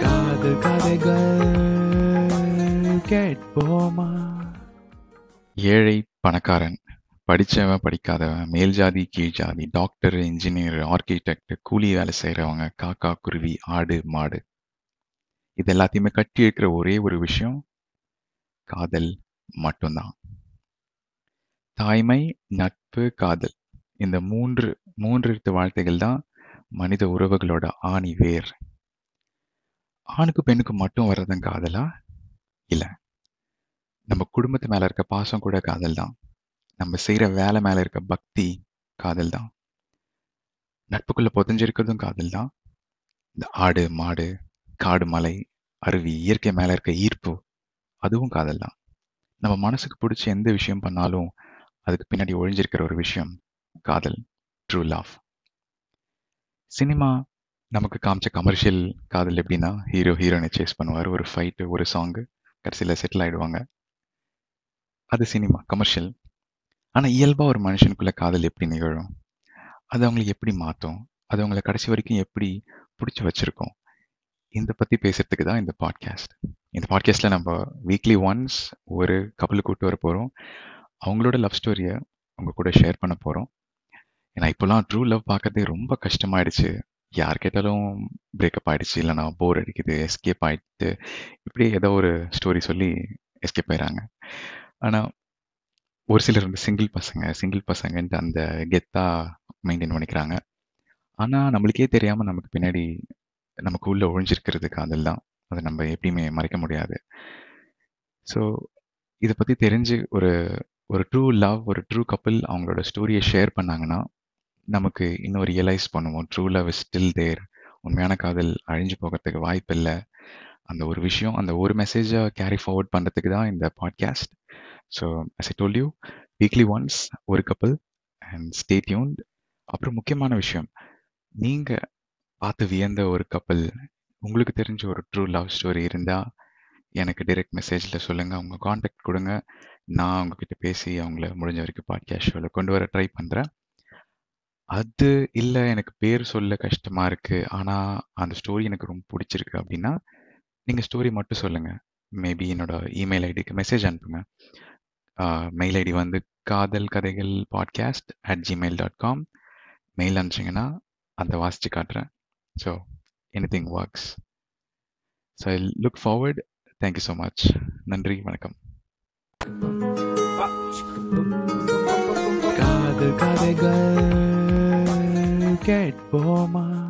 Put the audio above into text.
காது கதைகள் கேட்போமா? ஏழை பணக்காரன் படிச்சவன் படிக்காதவன் மேல் ஜாதி கீழ் ஜாதி டாக்டர் இன்ஜினியர் ஆர்கிடெக்ட் கூலி வேலை செய்கிறவங்க காக்கா குருவி ஆடு மாடு. இது எல்லாத்தையுமே கட்டி இருக்கிற ஒரே ஒரு விஷயம் காதல் மட்டும்தான். தாய்மை நட்பு காதல். இந்த மூன்று மூன்று எழுத்து வார்த்தைகள் தான் மனித உறவுகளோட ஆணி வேர். ஆணுக்கு பெண்ணுக்கு மட்டும் வர்றதும் காதலா? இல்ல. நம்ம குடும்பத்து மேல இருக்க பாசம் கூட காதல் தான். நம்ம செய்யற வேலை மேல இருக்க பக்தி காதல் தான். நட்புக்குள்ள புதஞ்சிருக்கிறதும் காதல் தான். இந்த ஆடு மாடு காடு மலை அருவி இயற்கை மேல இருக்க ஈர்ப்பு அதுவும் காதல் தான். நம்ம மனசுக்கு பிடிச்ச எந்த விஷயம் பண்ணாலும் அதுக்கு பின்னாடி ஒழிஞ்சிருக்கிற ஒரு விஷயம் காதல் ட்ரூ லவ் சினிமா நமக்கு காமிச்ச கமர்ஷியல் காதல் எப்படின்னா ஹீரோ ஹீரோனை சேஸ் பண்ணுவார். ஒரு ஃபைட்டு ஒரு சாங்கு கடைசியில் செட்டில் ஆகிடுவாங்க அது சினிமா கமர்ஷியல் ஆனால் இயல்பாக ஒரு மனுஷனுக்குள்ள காதல் எப்படி நிகழும்? அது அவங்களை எப்படி மாற்றும் அது அவங்கள கடைசி வரைக்கும் எப்படி பிடிச்சி வச்சிருக்கோம்? இந்த பற்றி பேசுகிறதுக்கு தான் இந்த பாட்காஸ்ட் இந்த பாட்காஸ்ட்டில் நம்ம வீக்லி ஒன்ஸ் ஒரு கப்பலுக்கு கூட்டு வர போகிறோம் அவங்களோட லவ் ஸ்டோரியை உங்க கூட ஷேர் பண்ண போகிறோம் ஏன்னா இப்போலாம் ட்ரூ லவ் பார்க்கறதே ரொம்ப கஷ்டமாயிடுச்சு. யார் கேட்டாலும் பிரேக்கப் ஆயிடுச்சு இல்லைனா போர் அடிக்குது எஸ்கேப் ஆயிடுச்சு. இப்படி ஏதோ ஒரு ஸ்டோரி சொல்லி எஸ்கேப் ஆயிடுறாங்க ஆனால் ஒரு சிலர் வந்து சிங்கிள் பசங்க சிங்கிள் பசங்கன்ட்டு அந்த கெத்தாக மெயின்டைன் பண்ணிக்கிறாங்க. ஆனால் நம்மளுக்கே தெரியாமல் நமக்கு பின்னாடி நமக்கு உள்ளே ஒழிஞ்சிருக்கிறது காதல் தான். அதை நம்ம எப்படியுமே மறைக்க முடியாது. ஸோ இதை பற்றி தெரிஞ்சு ஒரு ஒரு ட்ரூ லவ் ஒரு ட்ரூ கப்பிள் அவங்களோட ஸ்டோரியை ஷேர் பண்ணாங்கன்னா நமக்கு இன்னும் ரியலைஸ் பண்ணுவோம். True love is still there உண்மையான காதல் அழிஞ்சு போகிறதுக்கு வாய்ப்பு இல்லை. அந்த ஒரு விஷயம் அந்த ஒரு மெசேஜை கேரி ஃபார்வர்ட் பண்ணுறதுக்கு தான் இந்த podcast so as I told you weekly once ஒரு கப்பல் அண்ட் ஸ்டே டியூன்ட் அப்புறம் முக்கியமான விஷயம் நீங்கள் பார்த்து வியந்த ஒரு கப்பல் உங்களுக்கு தெரிஞ்ச ஒரு ட்ரூ லவ் ஸ்டோரி இருந்தால் எனக்கு டைரெக்ட் மெசேஜில் சொல்லுங்கள் உங்கள் காண்டாக்ட் கொடுங்க. நான் அவங்கக்கிட்ட பேசி அவங்கள முடிஞ்ச வரைக்கும் பாட்காஸ்ட் ஷோவில் கொண்டு வர ட்ரை பண்ணுறேன் அது இல்லை எனக்கு பேர் சொல்ல கஷ்டமா இருக்கு. ஆனால் அந்த ஸ்டோரி எனக்கு ரொம்ப பிடிச்சிருக்கு அப்படின்னா நீங்கள் ஸ்டோரி மட்டும் சொல்லுங்க. மேபி என்னோட இமெயில் ஐடிக்கு மெசேஜ் அனுப்புங்க. மெயில் ஐடி வந்து காதல் கதைகள் podcast at Gmail dot com mail அனுப்பிச்சிங்கன்னா அதை வாசித்து காட்டுறேன். So anything works so I look forward thank you so much நன்றி வணக்கம். காதல் கதைகள். கேட்போமா